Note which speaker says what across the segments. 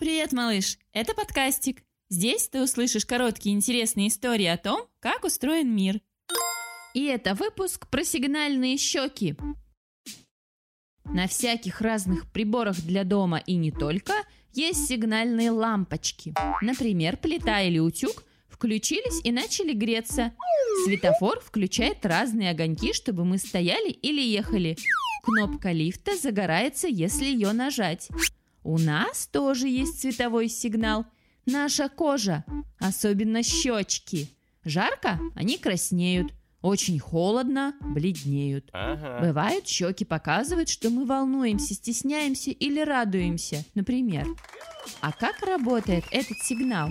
Speaker 1: Привет, малыш! Это подкастик. Здесь ты услышишь короткие интересные истории о том, как устроен мир. И это выпуск про сигнальные щеки. На всяких разных приборах для дома и не только есть сигнальные лампочки. Например, плита или утюг включились и начали греться. Светофор включает разные огоньки, чтобы мы стояли или ехали. Кнопка лифта загорается, если ее нажать. У нас тоже есть цветовой сигнал. Наша кожа, особенно щечки. Жарко, они краснеют. Очень холодно, бледнеют.
Speaker 2: Ага.
Speaker 1: Бывают, щеки показывают, что мы волнуемся, стесняемся или радуемся, например. А как работает этот сигнал?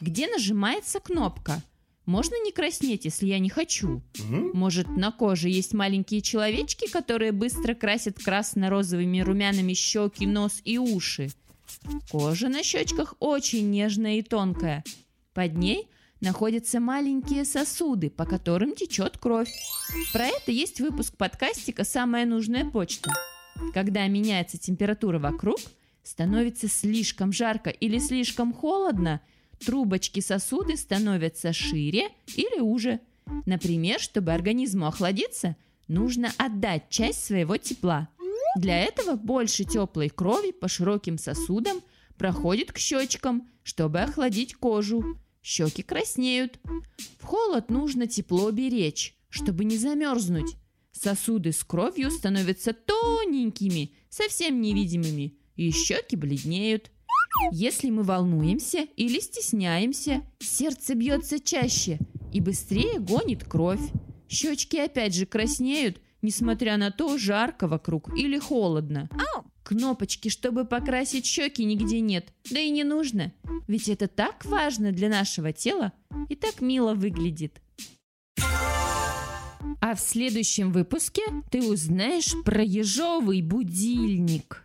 Speaker 1: Где нажимается кнопка? Можно не краснеть, если я не хочу? Может, на коже есть маленькие человечки, которые быстро красят красно-розовыми румянами щеки, нос и уши? Кожа на щечках очень нежная и тонкая. Под ней находятся маленькие сосуды, по которым течет кровь. Про это есть выпуск подкастика «Самая нужная почта». Когда меняется температура вокруг, становится слишком жарко или слишком холодно, трубочки сосуды становятся шире или уже. Например, чтобы организму охладиться, нужно отдать часть своего тепла. Для этого больше теплой крови по широким сосудам проходит к щечкам, чтобы охладить кожу. Щеки краснеют. В холод нужно тепло беречь, чтобы не замерзнуть. Сосуды с кровью становятся тоненькими, совсем невидимыми, и щеки бледнеют. Если мы волнуемся или стесняемся, сердце бьется чаще и быстрее гонит кровь. Щечки опять же краснеют, несмотря на то, жарко вокруг или холодно. Кнопочки, чтобы покрасить щеки, нигде нет. Да и не нужно. Ведь это так важно для нашего тела и так мило выглядит. А в следующем выпуске ты узнаешь про ежовый будильник.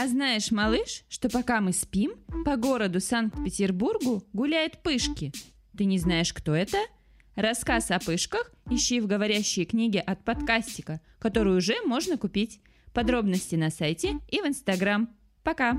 Speaker 1: А знаешь, малыш, что пока мы спим, по городу Санкт-Петербургу гуляют пышки. Ты не знаешь, кто это? Рассказ о пышках ищи в говорящей книге от подкастика, которую уже можно купить. Подробности на сайте и в Инстаграм. Пока!